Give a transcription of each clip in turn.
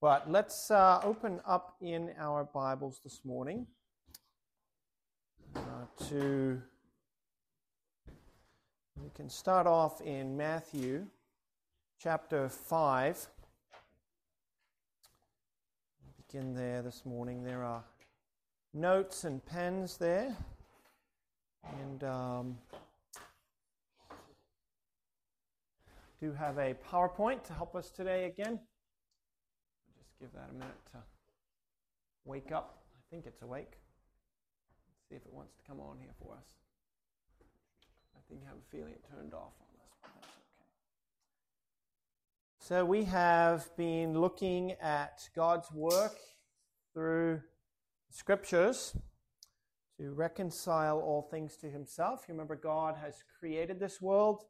But let's uh, open up in our Bibles this morning uh, to. We can start off in Matthew chapter 5. Begin there this morning. There are notes and pens there. And um, do have a PowerPoint to help us today again. Give that a minute to wake up. I think it's awake. Let's see if it wants to come on here for us. I think I have a feeling it turned off on us, but that's okay. So we have been looking at God's work through scriptures to reconcile all things to himself. You remember, God has created this world.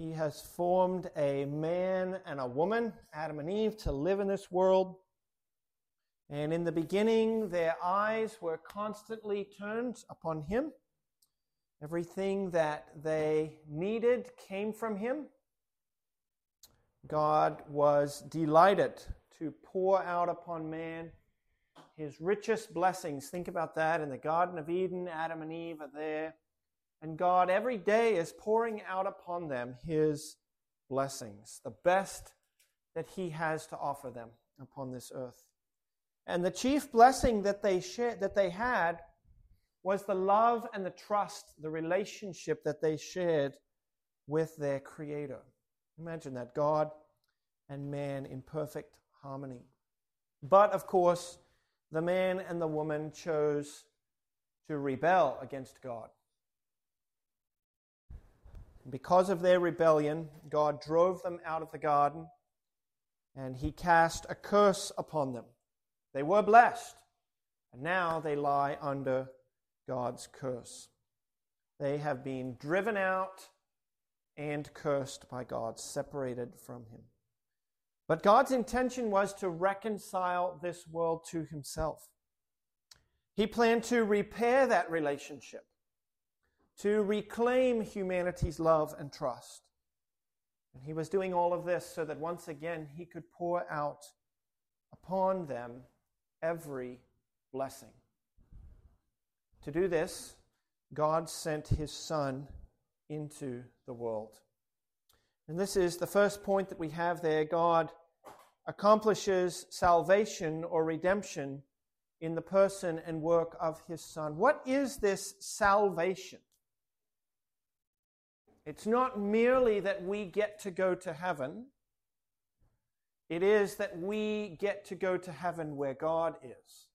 He has formed a man and a woman, Adam and Eve, to live in this world. And in the beginning, their eyes were constantly turned upon Him. Everything that they needed came from Him. God was delighted to pour out upon man his richest blessings. Think about that. In the Garden of Eden, Adam and Eve are there. And God every day is pouring out upon them his blessings, the best that he has to offer them upon this earth. And the chief blessing that they shared, that they had was the love and the trust, the relationship that they shared with their creator. Imagine that God and man in perfect harmony. But of course, the man and the woman chose to rebel against God. Because of their rebellion, God drove them out of the garden and he cast a curse upon them. They were blessed, and now they lie under God's curse. They have been driven out and cursed by God, separated from him. But God's intention was to reconcile this world to himself. He planned to repair that relationship to reclaim humanity's love and trust. And he was doing all of this so that once again he could pour out upon them every blessing. To do this, God sent his Son into the world. And this is the first point that we have there. God accomplishes salvation or redemption in the person and work of his Son. What is this salvation? It's not merely that we get to go to heaven, it is that we get to go to heaven where God is.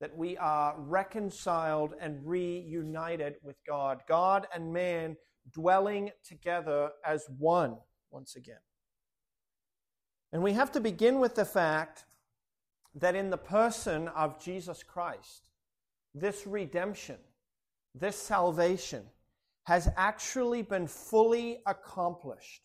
That we are reconciled and reunited with God. God and man dwelling together as one once again. And we have to begin with the fact that in the person of Jesus Christ, this redemption, this salvation, has actually been fully accomplished.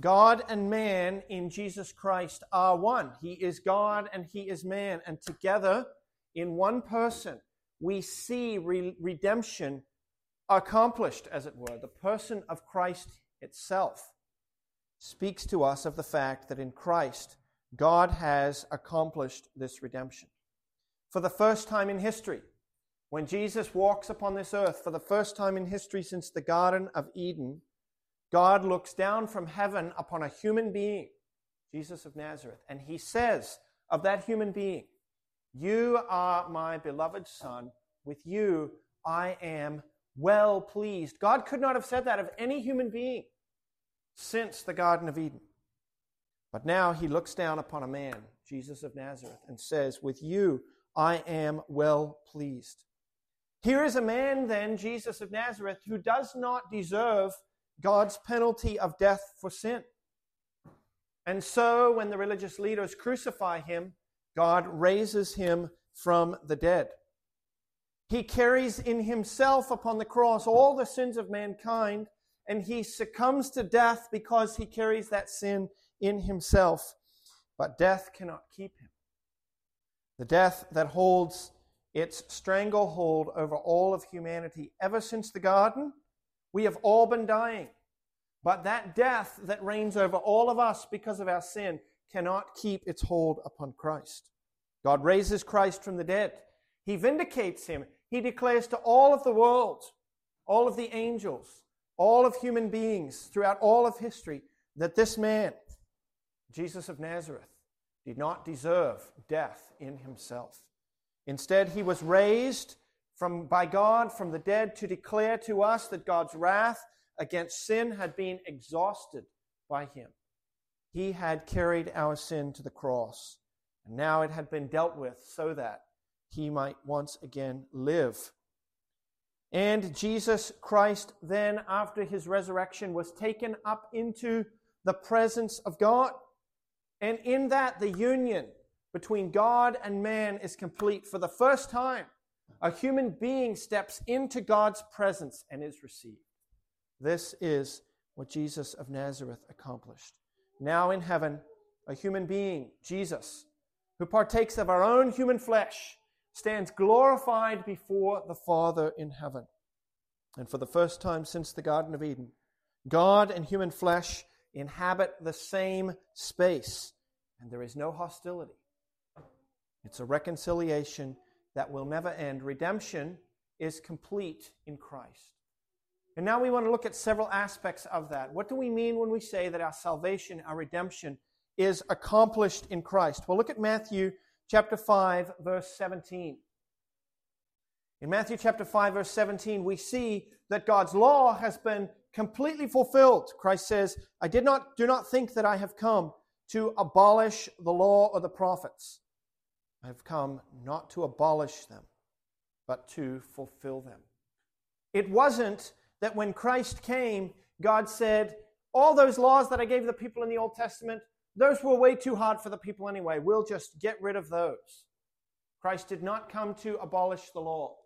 God and man in Jesus Christ are one. He is God and He is man. And together, in one person, we see re- redemption accomplished, as it were. The person of Christ itself speaks to us of the fact that in Christ, God has accomplished this redemption. For the first time in history, when Jesus walks upon this earth for the first time in history since the Garden of Eden, God looks down from heaven upon a human being, Jesus of Nazareth, and he says of that human being, You are my beloved Son. With you I am well pleased. God could not have said that of any human being since the Garden of Eden. But now he looks down upon a man, Jesus of Nazareth, and says, With you I am well pleased. Here is a man, then, Jesus of Nazareth, who does not deserve God's penalty of death for sin. And so, when the religious leaders crucify him, God raises him from the dead. He carries in himself upon the cross all the sins of mankind, and he succumbs to death because he carries that sin in himself. But death cannot keep him. The death that holds its stranglehold over all of humanity. Ever since the garden, we have all been dying. But that death that reigns over all of us because of our sin cannot keep its hold upon Christ. God raises Christ from the dead. He vindicates him. He declares to all of the world, all of the angels, all of human beings throughout all of history that this man, Jesus of Nazareth, did not deserve death in himself. Instead, he was raised from, by God from the dead to declare to us that God's wrath against sin had been exhausted by him. He had carried our sin to the cross, and now it had been dealt with so that he might once again live. And Jesus Christ, then, after his resurrection, was taken up into the presence of God. And in that, the union between God and man is complete. For the first time, a human being steps into God's presence and is received. This is what Jesus of Nazareth accomplished. Now in heaven, a human being, Jesus, who partakes of our own human flesh, stands glorified before the Father in heaven. And for the first time since the Garden of Eden, God and human flesh inhabit the same space, and there is no hostility. It's a reconciliation that will never end. Redemption is complete in Christ. And now we want to look at several aspects of that. What do we mean when we say that our salvation, our redemption, is accomplished in Christ? Well, look at Matthew chapter 5, verse 17. In Matthew chapter 5, verse 17, we see that God's law has been completely fulfilled. Christ says, I did not, do not think that I have come to abolish the law or the prophets. I have come not to abolish them, but to fulfill them. It wasn't that when Christ came, God said, All those laws that I gave the people in the Old Testament, those were way too hard for the people anyway. We'll just get rid of those. Christ did not come to abolish the law,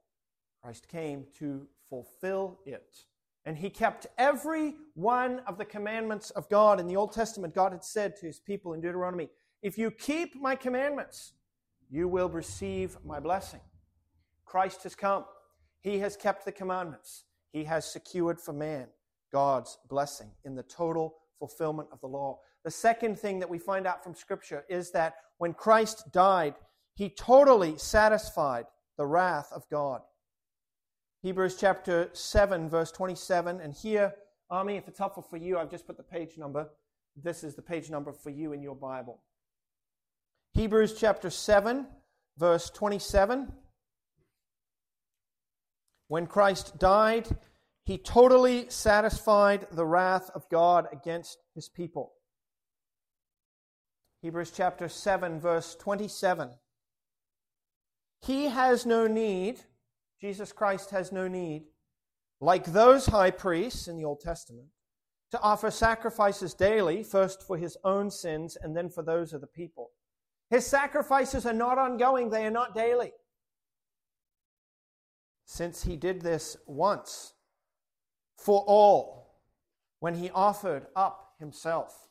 Christ came to fulfill it. And he kept every one of the commandments of God. In the Old Testament, God had said to his people in Deuteronomy, If you keep my commandments, you will receive my blessing. Christ has come. He has kept the commandments. He has secured for man God's blessing in the total fulfillment of the law. The second thing that we find out from Scripture is that when Christ died, he totally satisfied the wrath of God. Hebrews chapter 7, verse 27. And here, Army, if it's helpful for you, I've just put the page number. This is the page number for you in your Bible. Hebrews chapter 7, verse 27. When Christ died, he totally satisfied the wrath of God against his people. Hebrews chapter 7, verse 27. He has no need, Jesus Christ has no need, like those high priests in the Old Testament, to offer sacrifices daily, first for his own sins and then for those of the people. His sacrifices are not ongoing, they are not daily since he did this once for all when he offered up himself.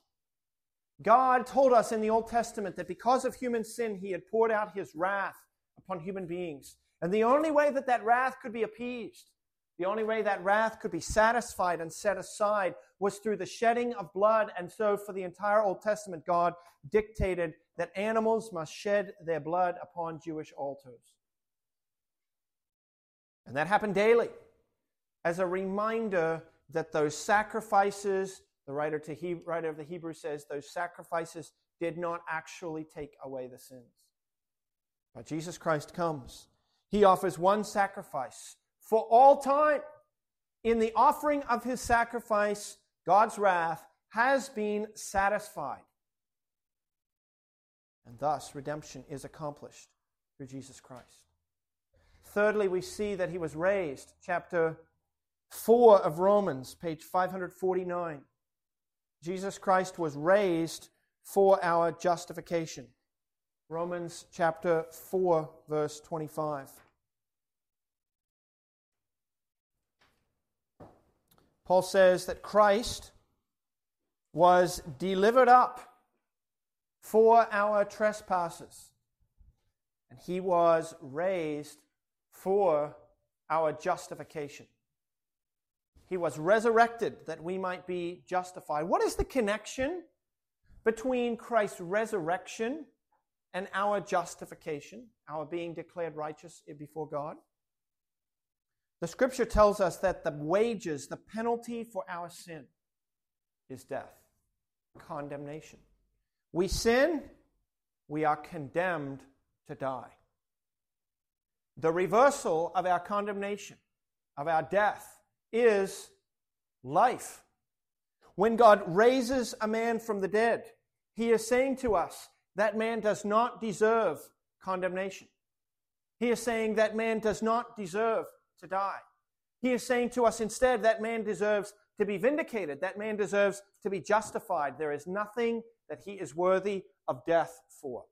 God told us in the Old Testament that because of human sin, he had poured out his wrath upon human beings. And the only way that that wrath could be appeased, the only way that wrath could be satisfied and set aside was through the shedding of blood. And so, for the entire Old Testament, God dictated that animals must shed their blood upon Jewish altars. And that happened daily as a reminder that those sacrifices, the writer, to he, writer of the Hebrew says, those sacrifices did not actually take away the sins. But Jesus Christ comes. He offers one sacrifice for all time. In the offering of his sacrifice, God's wrath has been satisfied. And thus, redemption is accomplished through Jesus Christ. Thirdly, we see that he was raised. Chapter 4 of Romans, page 549. Jesus Christ was raised for our justification. Romans chapter 4, verse 25. Paul says that Christ was delivered up for our trespasses, and he was raised for our justification. He was resurrected that we might be justified. What is the connection between Christ's resurrection and our justification, our being declared righteous before God. The scripture tells us that the wages, the penalty for our sin, is death, condemnation. We sin, we are condemned to die. The reversal of our condemnation, of our death, is life. When God raises a man from the dead, he is saying to us, that man does not deserve condemnation. He is saying that man does not deserve to die. He is saying to us instead that man deserves to be vindicated, that man deserves to be justified. There is nothing that he is worthy of death for.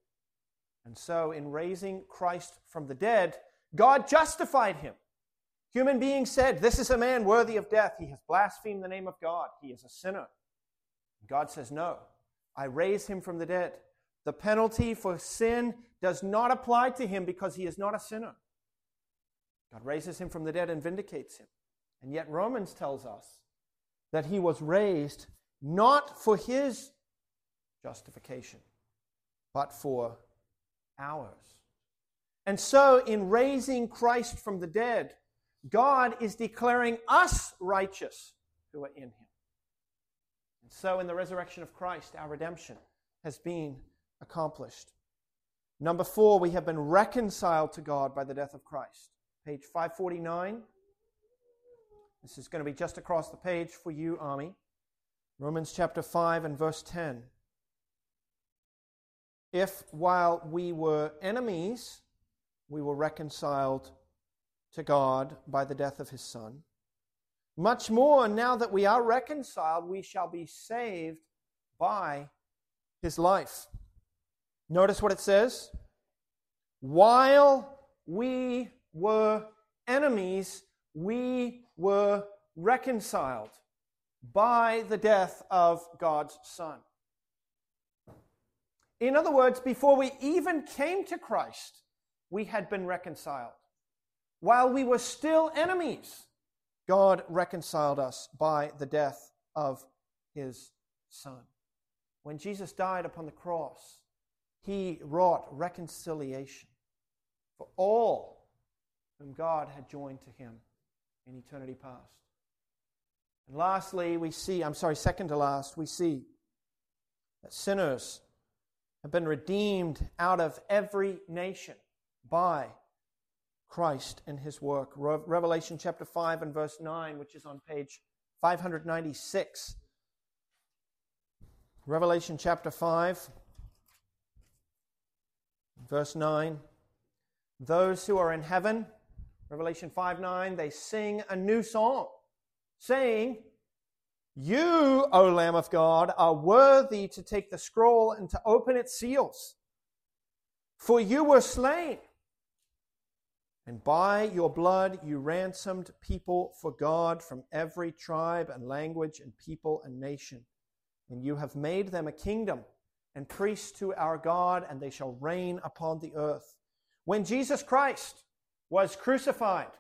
And so, in raising Christ from the dead, God justified him. Human beings said, This is a man worthy of death. He has blasphemed the name of God. He is a sinner. God says, No, I raise him from the dead. The penalty for sin does not apply to him because he is not a sinner. God raises him from the dead and vindicates him. And yet, Romans tells us that he was raised not for his justification, but for ours. And so, in raising Christ from the dead, God is declaring us righteous who are in him. And so, in the resurrection of Christ, our redemption has been accomplished. Number four, we have been reconciled to God by the death of Christ. Page 549. This is going to be just across the page for you, Army. Romans chapter 5 and verse 10. If while we were enemies, we were reconciled to God by the death of his Son, much more now that we are reconciled, we shall be saved by his life. Notice what it says. While we were enemies, we were reconciled by the death of God's Son. In other words, before we even came to Christ, we had been reconciled. While we were still enemies, God reconciled us by the death of his Son. When Jesus died upon the cross, he wrought reconciliation for all whom God had joined to him in eternity past. And lastly, we see, I'm sorry, second to last, we see that sinners have been redeemed out of every nation by Christ and his work. Revelation chapter 5 and verse 9, which is on page 596. Revelation chapter 5 Verse 9 Those who are in heaven, Revelation 5 9, they sing a new song, saying, You, O Lamb of God, are worthy to take the scroll and to open its seals. For you were slain, and by your blood you ransomed people for God from every tribe and language and people and nation. And you have made them a kingdom and priests to our God, and they shall reign upon the earth. When Jesus Christ was crucified,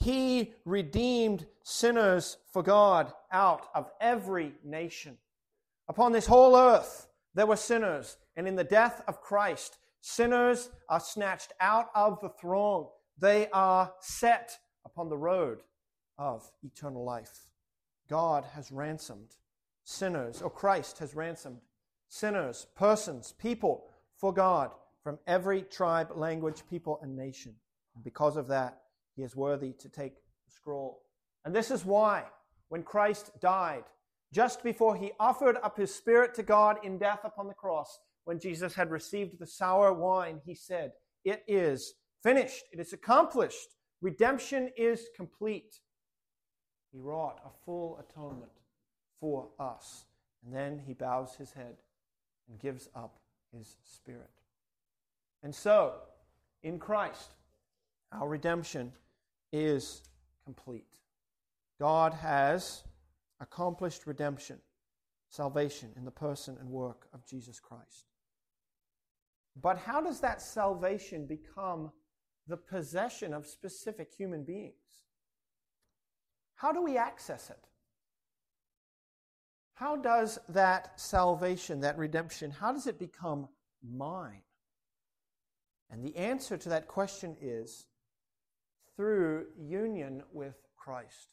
he redeemed sinners for God out of every nation. Upon this whole earth, there were sinners, and in the death of Christ, sinners are snatched out of the throng. They are set upon the road of eternal life. God has ransomed sinners, or Christ has ransomed sinners, persons, people for God from every tribe, language, people, and nation. And because of that, he is worthy to take the scroll. And this is why, when Christ died, just before he offered up his spirit to God in death upon the cross, when Jesus had received the sour wine, he said, It is finished, it is accomplished, redemption is complete. He wrought a full atonement for us. And then he bows his head and gives up his spirit. And so, in Christ, our redemption is complete. God has accomplished redemption, salvation in the person and work of Jesus Christ. But how does that salvation become the possession of specific human beings? How do we access it? how does that salvation, that redemption, how does it become mine? And the answer to that question is through union with Christ.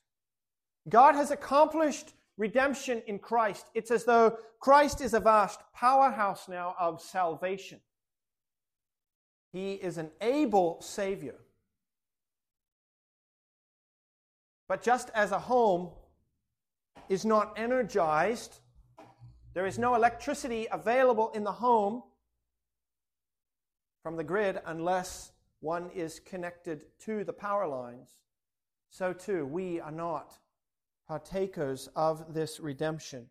God has accomplished redemption in Christ. It's as though Christ is a vast powerhouse now of salvation. He is an able Savior. But just as a home is not energized, there is no electricity available in the home from the grid unless one is connected to the power lines, so too we are not partakers of this redemption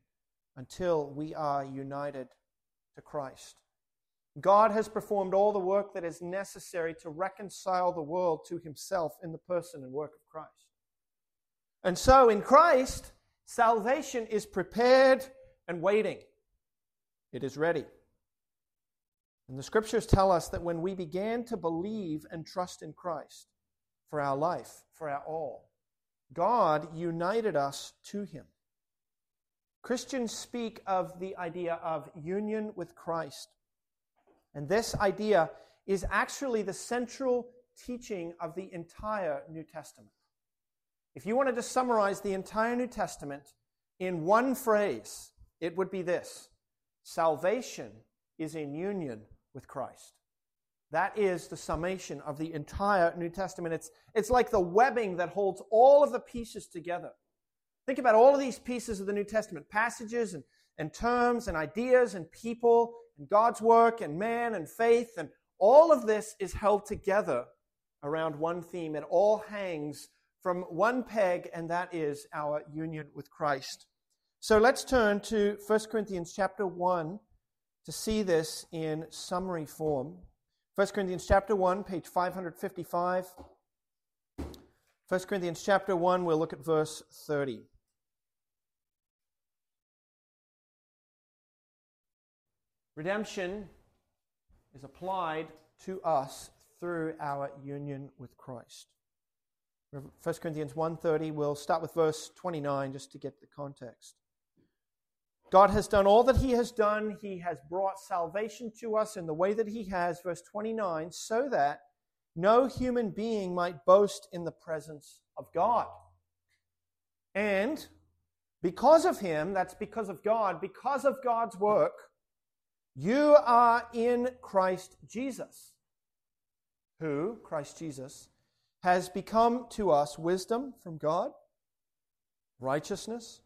until we are united to Christ. God has performed all the work that is necessary to reconcile the world to himself in the person and work of Christ. And so in Christ, salvation is prepared and waiting. It is ready. And the scriptures tell us that when we began to believe and trust in Christ for our life, for our all, God united us to him. Christians speak of the idea of union with Christ. And this idea is actually the central teaching of the entire New Testament. If you wanted to summarize the entire New Testament in one phrase, it would be this Salvation is in union with Christ. That is the summation of the entire New Testament. It's, it's like the webbing that holds all of the pieces together. Think about all of these pieces of the New Testament passages and, and terms and ideas and people and God's work and man and faith. And all of this is held together around one theme. It all hangs from one peg, and that is our union with Christ. So let's turn to 1 Corinthians chapter 1 to see this in summary form. 1 Corinthians chapter 1, page 555. 1 Corinthians chapter 1, we'll look at verse 30. Redemption is applied to us through our union with Christ. 1 Corinthians 1:30 we'll start with verse 29 just to get the context. God has done all that he has done. He has brought salvation to us in the way that he has verse 29 so that no human being might boast in the presence of God. And because of him, that's because of God, because of God's work, you are in Christ Jesus, who, Christ Jesus, has become to us wisdom from God, righteousness,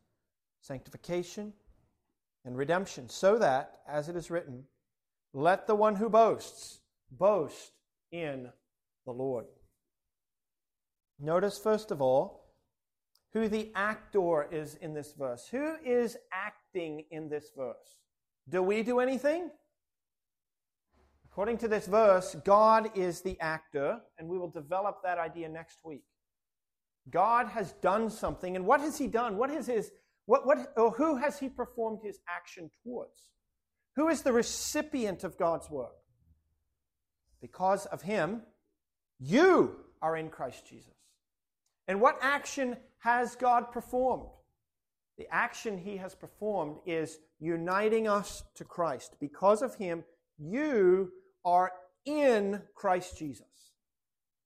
sanctification, and redemption, so that, as it is written, let the one who boasts boast in the Lord. Notice, first of all, who the actor is in this verse. Who is acting in this verse? Do we do anything? According to this verse, God is the actor, and we will develop that idea next week. God has done something, and what has He done? What is His, what, what, or who has He performed His action towards? Who is the recipient of God's work? Because of Him, you are in Christ Jesus. And what action has God performed? The action He has performed is uniting us to Christ. Because of Him, you are in Christ Jesus.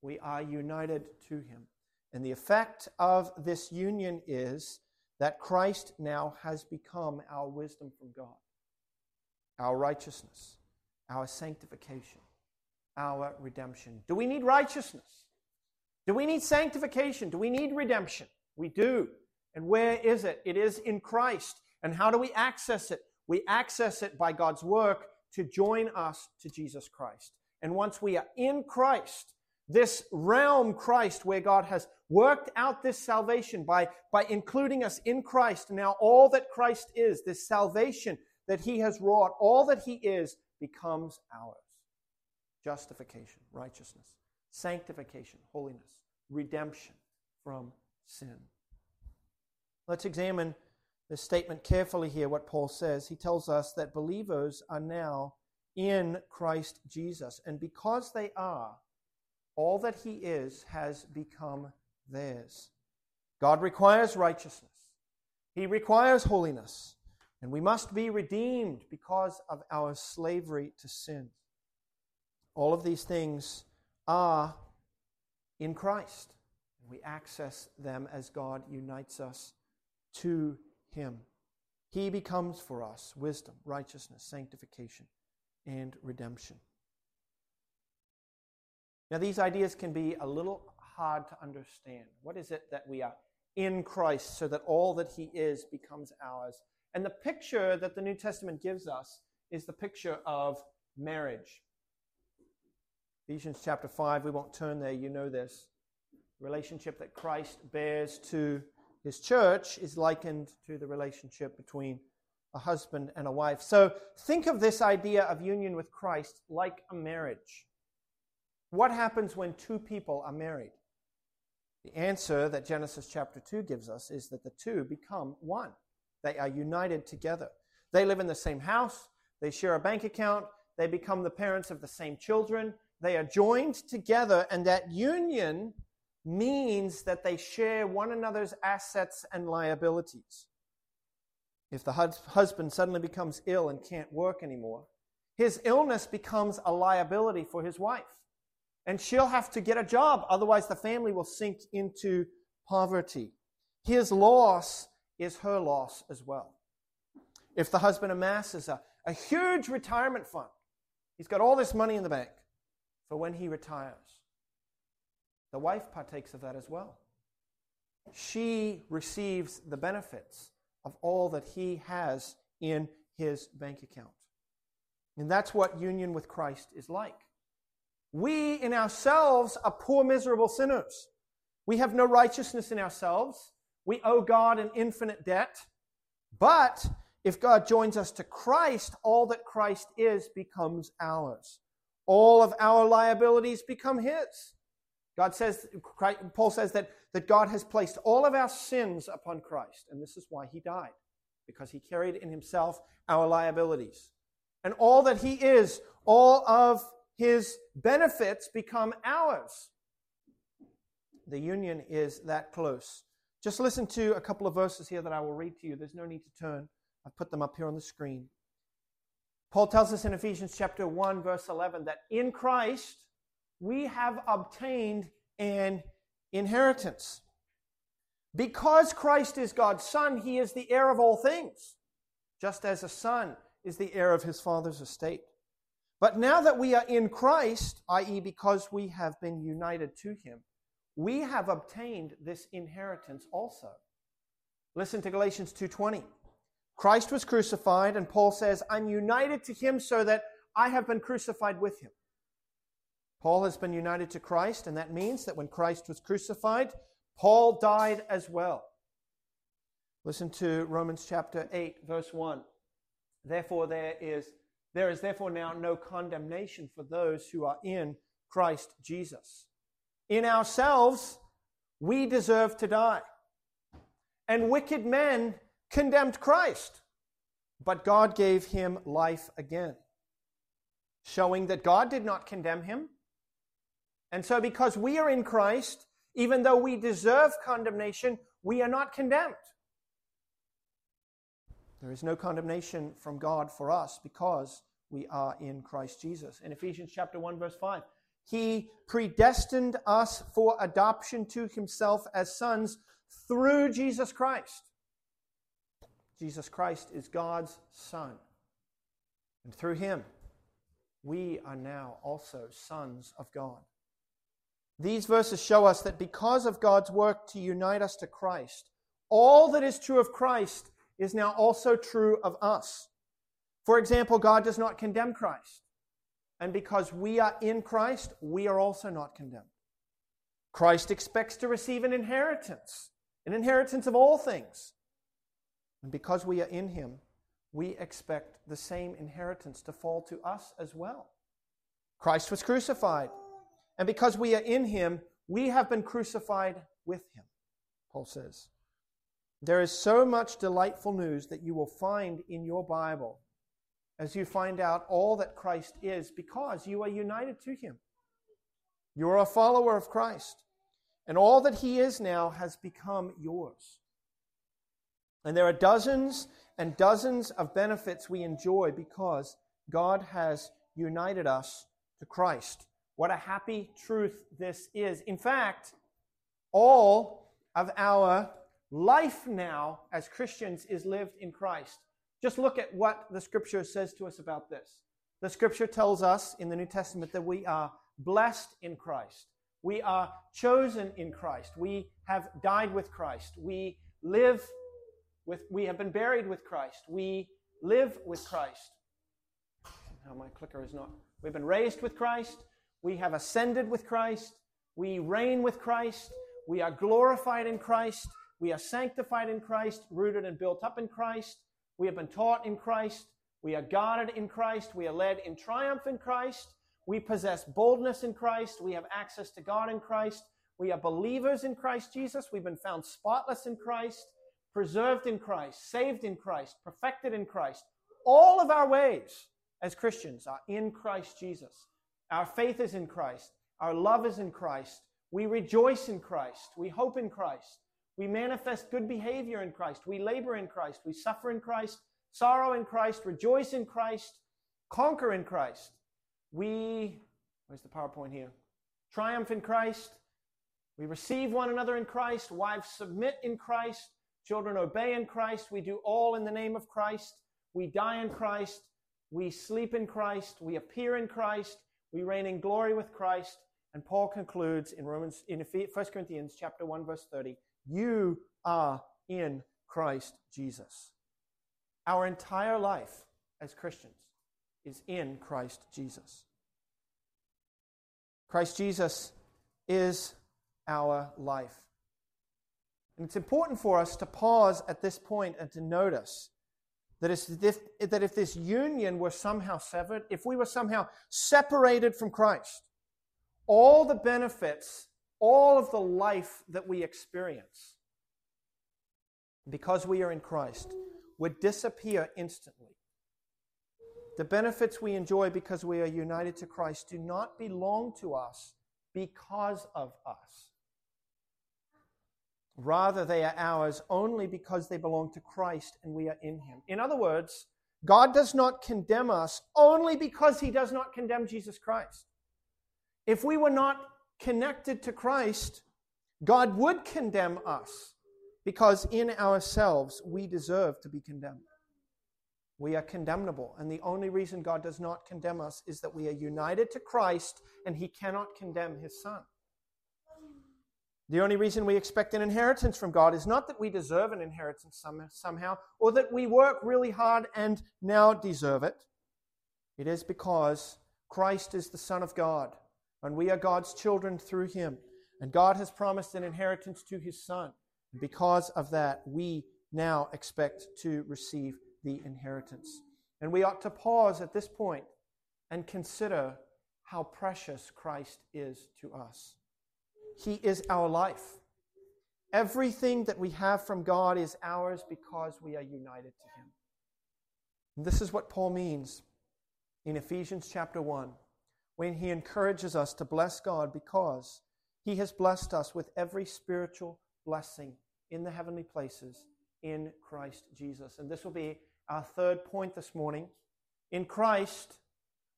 We are united to him. And the effect of this union is that Christ now has become our wisdom from God, our righteousness, our sanctification, our redemption. Do we need righteousness? Do we need sanctification? Do we need redemption? We do. And where is it? It is in Christ. And how do we access it? We access it by God's work to join us to Jesus Christ. And once we are in Christ, this realm Christ where God has worked out this salvation by, by including us in Christ. Now all that Christ is, this salvation that he has wrought, all that he is becomes ours. Justification, righteousness, sanctification, holiness, redemption from sin. Let's examine this statement carefully here, what Paul says. He tells us that believers are now in Christ Jesus. And because they are, all that he is has become theirs. God requires righteousness, he requires holiness. And we must be redeemed because of our slavery to sin. All of these things are in Christ. We access them as God unites us to Him. He becomes for us wisdom, righteousness, sanctification, and redemption. Now, these ideas can be a little hard to understand. What is it that we are in Christ so that all that He is becomes ours? And the picture that the New Testament gives us is the picture of marriage. Ephesians chapter 5, we won't turn there, you know this. The relationship that Christ bears to his church is likened to the relationship between a husband and a wife. So think of this idea of union with Christ like a marriage. What happens when two people are married? The answer that Genesis chapter 2 gives us is that the two become one. They are united together. They live in the same house, they share a bank account, they become the parents of the same children. They are joined together, and that union means that they share one another's assets and liabilities. If the husband suddenly becomes ill and can't work anymore, his illness becomes a liability for his wife. And she'll have to get a job, otherwise, the family will sink into poverty. His loss is her loss as well. If the husband amasses a, a huge retirement fund, he's got all this money in the bank for when he retires. The wife partakes of that as well. She receives the benefits of all that he has in his bank account. And that's what union with Christ is like. We in ourselves are poor, miserable sinners. We have no righteousness in ourselves. We owe God an infinite debt. But if God joins us to Christ, all that Christ is becomes ours. All of our liabilities become His. God says, Paul says that, that God has placed all of our sins upon Christ, and this is why he died, because he carried in himself our liabilities. And all that he is, all of his benefits become ours. The union is that close. Just listen to a couple of verses here that I will read to you. There's no need to turn. I've put them up here on the screen. Paul tells us in Ephesians chapter 1, verse 11, that in Christ, we have obtained an inheritance. Because Christ is God's Son, he is the heir of all things, just as a son is the heir of his father's estate. But now that we are in Christ, i.e., because we have been united to him, we have obtained this inheritance also. Listen to Galatians 2:20. Christ was crucified and Paul says, "I'm united to him so that I have been crucified with him." Paul has been united to Christ, and that means that when Christ was crucified, Paul died as well. Listen to Romans chapter 8, verse 1. Therefore, there is, there is therefore now no condemnation for those who are in Christ Jesus. In ourselves, we deserve to die. And wicked men condemned Christ, but God gave him life again, showing that God did not condemn him and so, because we are in Christ, even though we deserve condemnation, we are not condemned. There is no condemnation from God for us because we are in Christ Jesus. In Ephesians chapter 1 verse 5, he predestined us for adoption to himself as sons through Jesus Christ. Jesus Christ is God's son. And through him we are now also sons of God. These verses show us that because of God's work to unite us to Christ, all that is true of Christ is now also true of us. For example, God does not condemn Christ. And because we are in Christ, we are also not condemned. Christ expects to receive an inheritance, an inheritance of all things. And because we are in him, we expect the same inheritance to fall to us as well. Christ was crucified. And because we are in him, we have been crucified with him, Paul says. There is so much delightful news that you will find in your Bible as you find out all that Christ is because you are united to him. You are a follower of Christ, and all that he is now has become yours. And there are dozens and dozens of benefits we enjoy because God has united us to Christ. What a happy truth this is. In fact, all of our life now as Christians is lived in Christ. Just look at what the scripture says to us about this. The scripture tells us in the New Testament that we are blessed in Christ. We are chosen in Christ. We have died with Christ. We live with, we have been buried with Christ. We live with Christ. Now my clicker is not. We've been raised with Christ. We have ascended with Christ. We reign with Christ. We are glorified in Christ. We are sanctified in Christ, rooted and built up in Christ. We have been taught in Christ. We are guarded in Christ. We are led in triumph in Christ. We possess boldness in Christ. We have access to God in Christ. We are believers in Christ Jesus. We've been found spotless in Christ, preserved in Christ, saved in Christ, perfected in Christ. All of our ways as Christians are in Christ Jesus. Our faith is in Christ. Our love is in Christ. We rejoice in Christ. We hope in Christ. We manifest good behavior in Christ. We labor in Christ. We suffer in Christ, sorrow in Christ, rejoice in Christ, conquer in Christ. We, where's the PowerPoint here? Triumph in Christ. We receive one another in Christ. Wives submit in Christ. Children obey in Christ. We do all in the name of Christ. We die in Christ. We sleep in Christ. We appear in Christ. We reign in glory with Christ. And Paul concludes in Romans, in 1 Corinthians chapter 1, verse 30, you are in Christ Jesus. Our entire life as Christians is in Christ Jesus. Christ Jesus is our life. And it's important for us to pause at this point and to notice that, if, that if this union were somehow severed, if we were somehow separated from Christ, all the benefits, all of the life that we experience because we are in Christ would disappear instantly. The benefits we enjoy because we are united to Christ do not belong to us because of us. Rather, they are ours only because they belong to Christ and we are in Him. In other words, God does not condemn us only because He does not condemn Jesus Christ. If we were not connected to Christ, God would condemn us because in ourselves we deserve to be condemned. We are condemnable, and the only reason God does not condemn us is that we are united to Christ and He cannot condemn His Son. The only reason we expect an inheritance from God is not that we deserve an inheritance somehow or that we work really hard and now deserve it. It is because Christ is the Son of God and we are God's children through him. And God has promised an inheritance to his son. And because of that, we now expect to receive the inheritance. And we ought to pause at this point and consider how precious Christ is to us. He is our life. Everything that we have from God is ours because we are united to Him. And this is what Paul means in Ephesians chapter 1 when he encourages us to bless God because he has blessed us with every spiritual blessing in the heavenly places in Christ Jesus. And this will be our third point this morning. In Christ,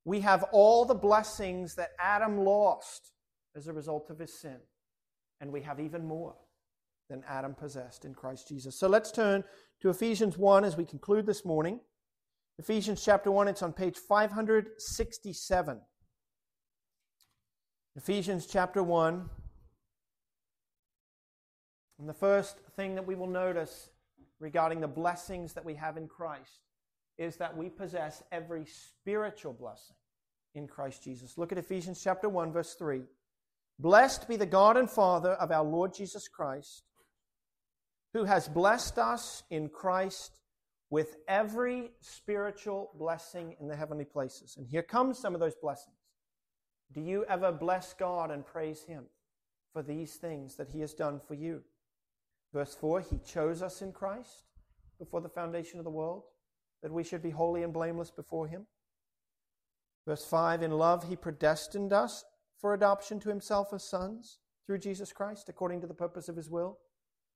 we have all the blessings that Adam lost as a result of his sin. And we have even more than Adam possessed in Christ Jesus. So let's turn to Ephesians 1 as we conclude this morning. Ephesians chapter 1, it's on page 567. Ephesians chapter 1. And the first thing that we will notice regarding the blessings that we have in Christ is that we possess every spiritual blessing in Christ Jesus. Look at Ephesians chapter 1 verse 3. Blessed be the God and Father of our Lord Jesus Christ, who has blessed us in Christ with every spiritual blessing in the heavenly places. And here comes some of those blessings. Do you ever bless God and praise Him for these things that He has done for you? Verse 4 He chose us in Christ before the foundation of the world, that we should be holy and blameless before Him. Verse 5 In love, He predestined us for adoption to Himself as sons through Jesus Christ, according to the purpose of His will,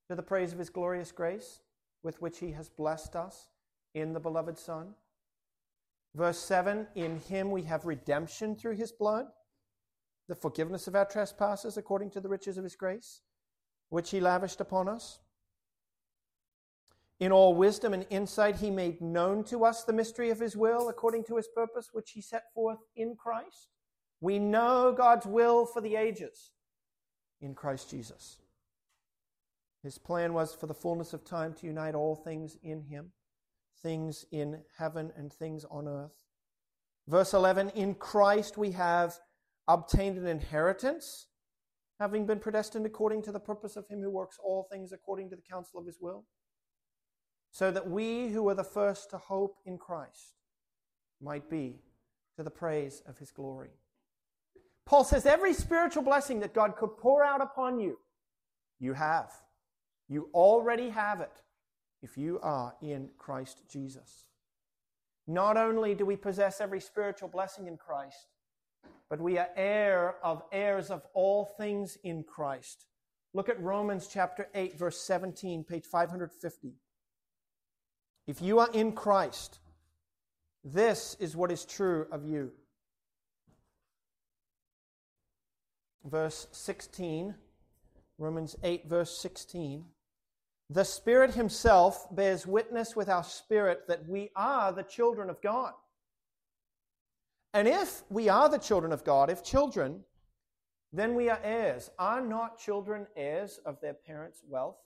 to the praise of His glorious grace, with which he has blessed us in the beloved Son. Verse 7 In him we have redemption through his blood, the forgiveness of our trespasses according to the riches of his grace, which he lavished upon us. In all wisdom and insight, he made known to us the mystery of his will according to his purpose, which he set forth in Christ. We know God's will for the ages in Christ Jesus. His plan was for the fullness of time to unite all things in him, things in heaven and things on earth. Verse 11 In Christ we have obtained an inheritance, having been predestined according to the purpose of him who works all things according to the counsel of his will so that we who were the first to hope in Christ might be to the praise of his glory. Paul says every spiritual blessing that God could pour out upon you, you have. You already have it if you are in Christ Jesus. Not only do we possess every spiritual blessing in Christ, but we are heir of heirs of all things in Christ. Look at Romans chapter 8 verse 17, page 550. If you are in Christ, this is what is true of you. Verse 16, Romans 8, verse 16. The Spirit Himself bears witness with our spirit that we are the children of God. And if we are the children of God, if children, then we are heirs. Are not children heirs of their parents' wealth?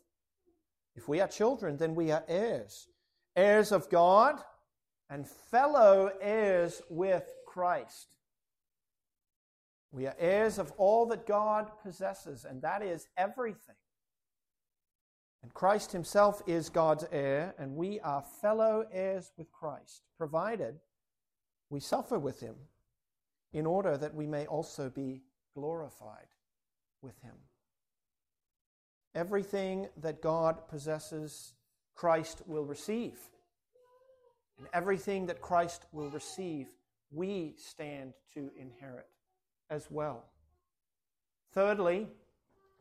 If we are children, then we are heirs heirs of God, and fellow heirs with Christ. We are heirs of all that God possesses, and that is everything. And Christ himself is God's heir, and we are fellow heirs with Christ, provided we suffer with him in order that we may also be glorified with him. Everything that God possesses Christ will receive. And everything that Christ will receive, we stand to inherit as well. Thirdly,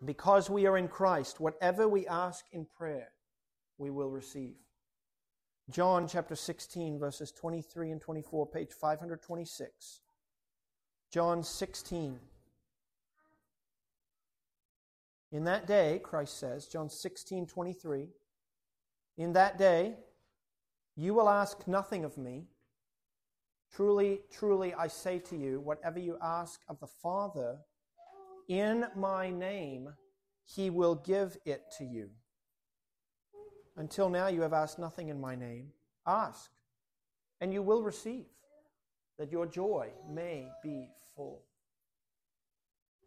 because we are in Christ, whatever we ask in prayer, we will receive. John chapter 16, verses 23 and 24, page 526. John 16. In that day, Christ says, John 16, 23, in that day, you will ask nothing of me. Truly, truly, I say to you, whatever you ask of the Father in my name, he will give it to you. Until now, you have asked nothing in my name. Ask, and you will receive, that your joy may be full.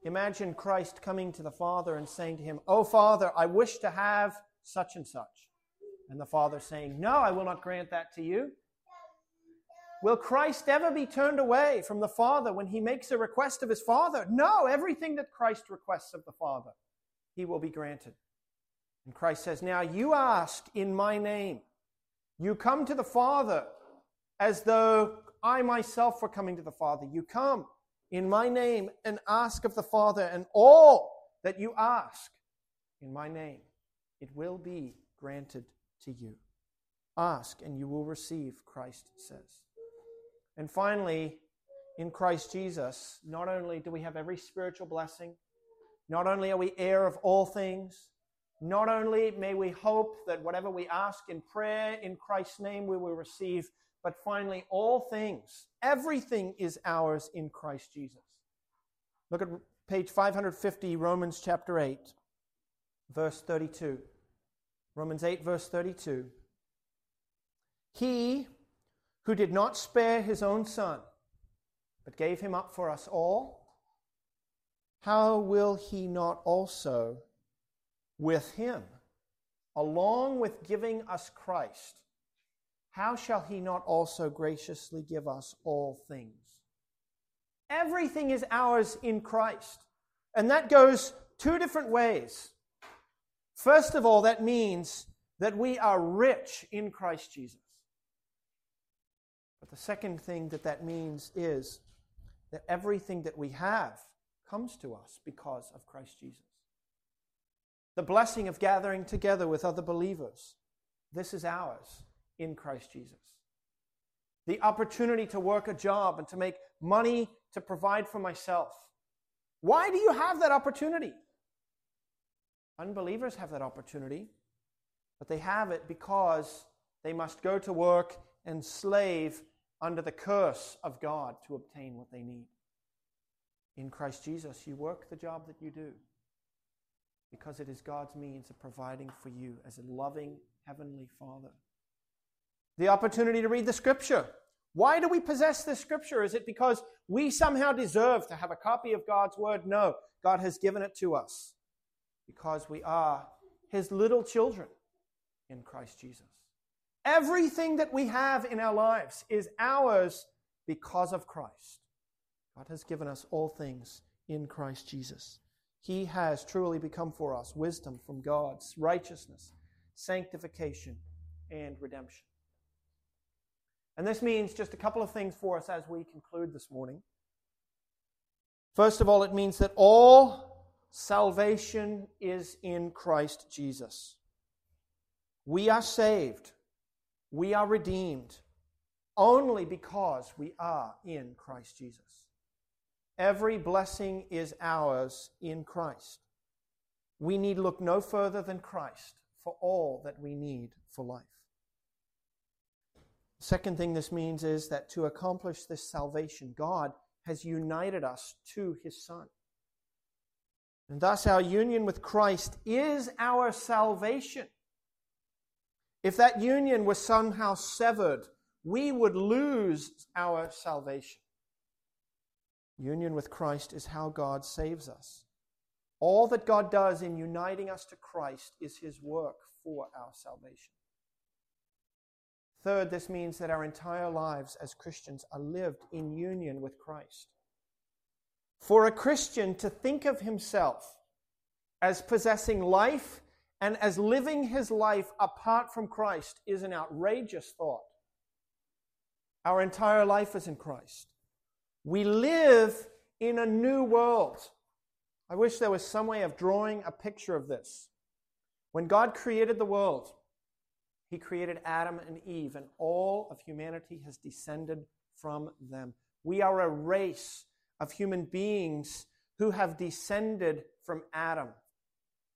Imagine Christ coming to the Father and saying to him, Oh, Father, I wish to have such and such. And the Father saying, No, I will not grant that to you. Will Christ ever be turned away from the Father when he makes a request of his Father? No, everything that Christ requests of the Father, he will be granted. And Christ says, Now you ask in my name. You come to the Father as though I myself were coming to the Father. You come in my name and ask of the Father, and all that you ask in my name, it will be granted to you. Ask and you will receive, Christ says. And finally, in Christ Jesus, not only do we have every spiritual blessing, not only are we heir of all things, not only may we hope that whatever we ask in prayer in Christ's name we will receive, but finally, all things, everything is ours in Christ Jesus. Look at page 550, Romans chapter 8, verse 32. Romans 8, verse 32. He who did not spare his own son, but gave him up for us all, how will he not also, with him, along with giving us Christ, how shall he not also graciously give us all things? Everything is ours in Christ. And that goes two different ways. First of all, that means that we are rich in Christ Jesus. The second thing that that means is that everything that we have comes to us because of Christ Jesus. The blessing of gathering together with other believers, this is ours in Christ Jesus. The opportunity to work a job and to make money to provide for myself. Why do you have that opportunity? Unbelievers have that opportunity, but they have it because they must go to work and slave under the curse of God to obtain what they need. In Christ Jesus, you work the job that you do because it is God's means of providing for you as a loving Heavenly Father. The opportunity to read the Scripture. Why do we possess this Scripture? Is it because we somehow deserve to have a copy of God's Word? No, God has given it to us because we are His little children in Christ Jesus. Everything that we have in our lives is ours because of Christ. God has given us all things in Christ Jesus. He has truly become for us wisdom from God's righteousness, sanctification, and redemption. And this means just a couple of things for us as we conclude this morning. First of all, it means that all salvation is in Christ Jesus. We are saved, we are redeemed only because we are in Christ Jesus. Every blessing is ours in Christ. We need look no further than Christ for all that we need for life. Second thing this means is that to accomplish this salvation, God has united us to his Son. And thus, our union with Christ is our salvation. If that union was somehow severed, we would lose our salvation. Union with Christ is how God saves us. All that God does in uniting us to Christ is his work for our salvation. Third, this means that our entire lives as Christians are lived in union with Christ. For a Christian to think of himself as possessing life and as living his life apart from Christ is an outrageous thought. Our entire life is in Christ. We live in a new world. I wish there was some way of drawing a picture of this. When God created the world, He created Adam and Eve, and all of humanity has descended from them. We are a race of human beings who have descended from Adam.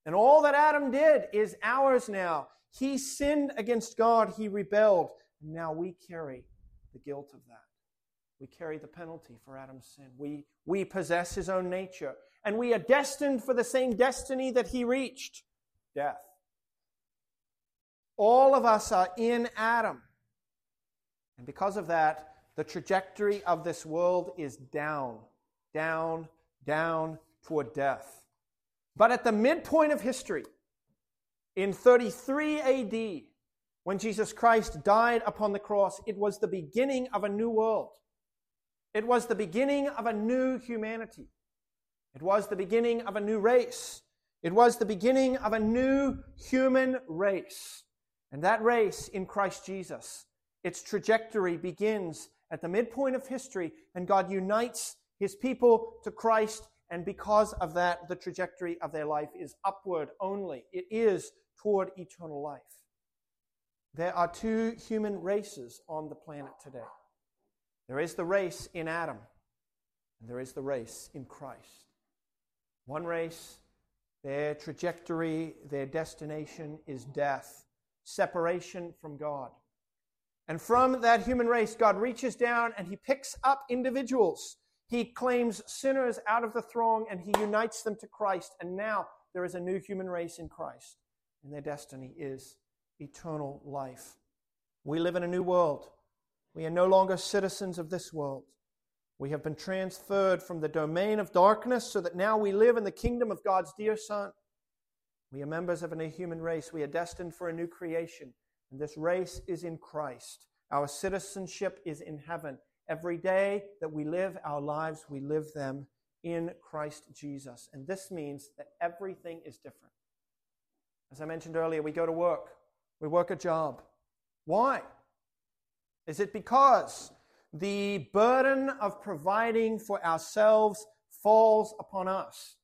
And all that Adam did is ours now. He sinned against God, he rebelled. And now we carry the guilt of that. We carry the penalty for Adam's sin. We, we possess his own nature. And we are destined for the same destiny that he reached death. All of us are in Adam. And because of that, the trajectory of this world is down, down, down toward death. But at the midpoint of history, in 33 AD, when Jesus Christ died upon the cross, it was the beginning of a new world. It was the beginning of a new humanity. It was the beginning of a new race. It was the beginning of a new human race. And that race in Christ Jesus, its trajectory begins at the midpoint of history, and God unites his people to Christ, and because of that, the trajectory of their life is upward only. It is toward eternal life. There are two human races on the planet today. There is the race in Adam, and there is the race in Christ. One race, their trajectory, their destination is death, separation from God. And from that human race, God reaches down and He picks up individuals. He claims sinners out of the throng and He unites them to Christ. And now there is a new human race in Christ, and their destiny is eternal life. We live in a new world. We are no longer citizens of this world. We have been transferred from the domain of darkness so that now we live in the kingdom of God's dear Son. We are members of a new human race. We are destined for a new creation. And this race is in Christ. Our citizenship is in heaven. Every day that we live our lives, we live them in Christ Jesus. And this means that everything is different. As I mentioned earlier, we go to work, we work a job. Why? Is it because the burden of providing for ourselves falls upon us?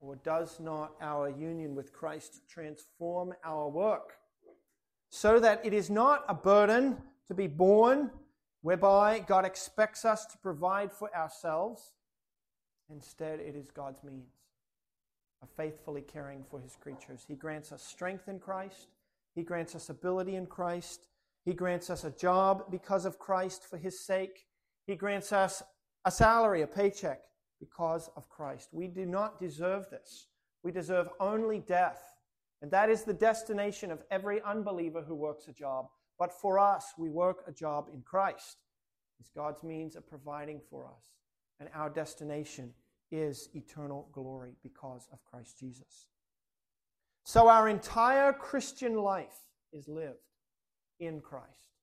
Or does not our union with Christ transform our work so that it is not a burden to be borne, whereby God expects us to provide for ourselves? Instead, it is God's means of faithfully caring for his creatures. He grants us strength in Christ, He grants us ability in Christ, He grants us a job because of Christ for His sake, He grants us a salary, a paycheck because of Christ. We do not deserve this. We deserve only death. And that is the destination of every unbeliever who works a job. But for us, we work a job in Christ. It's God's means of providing for us. And our destination is eternal glory because of Christ Jesus. So our entire Christian life is lived in Christ.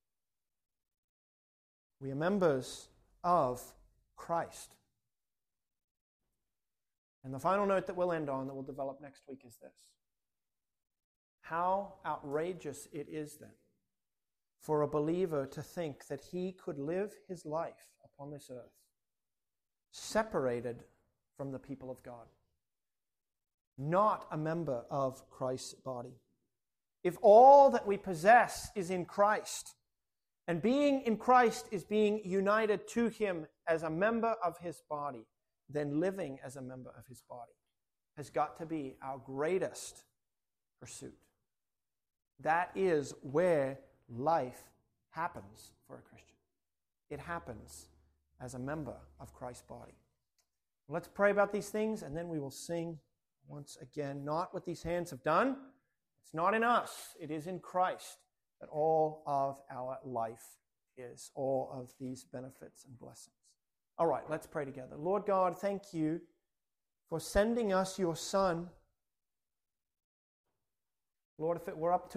We are members of Christ. And the final note that we'll end on, that we'll develop next week, is this How outrageous it is then for a believer to think that he could live his life upon this earth separated from the people of God, not a member of Christ's body. If all that we possess is in Christ, and being in Christ is being united to Him as a member of His body, then living as a member of His body has got to be our greatest pursuit. That is where life happens for a Christian. It happens as a member of Christ's body. Let's pray about these things and then we will sing once again. Not what these hands have done, it's not in us, it is in Christ that all of our life is, all of these benefits and blessings. All right, let's pray together. Lord God, thank you for sending us your Son. Lord, if it were up to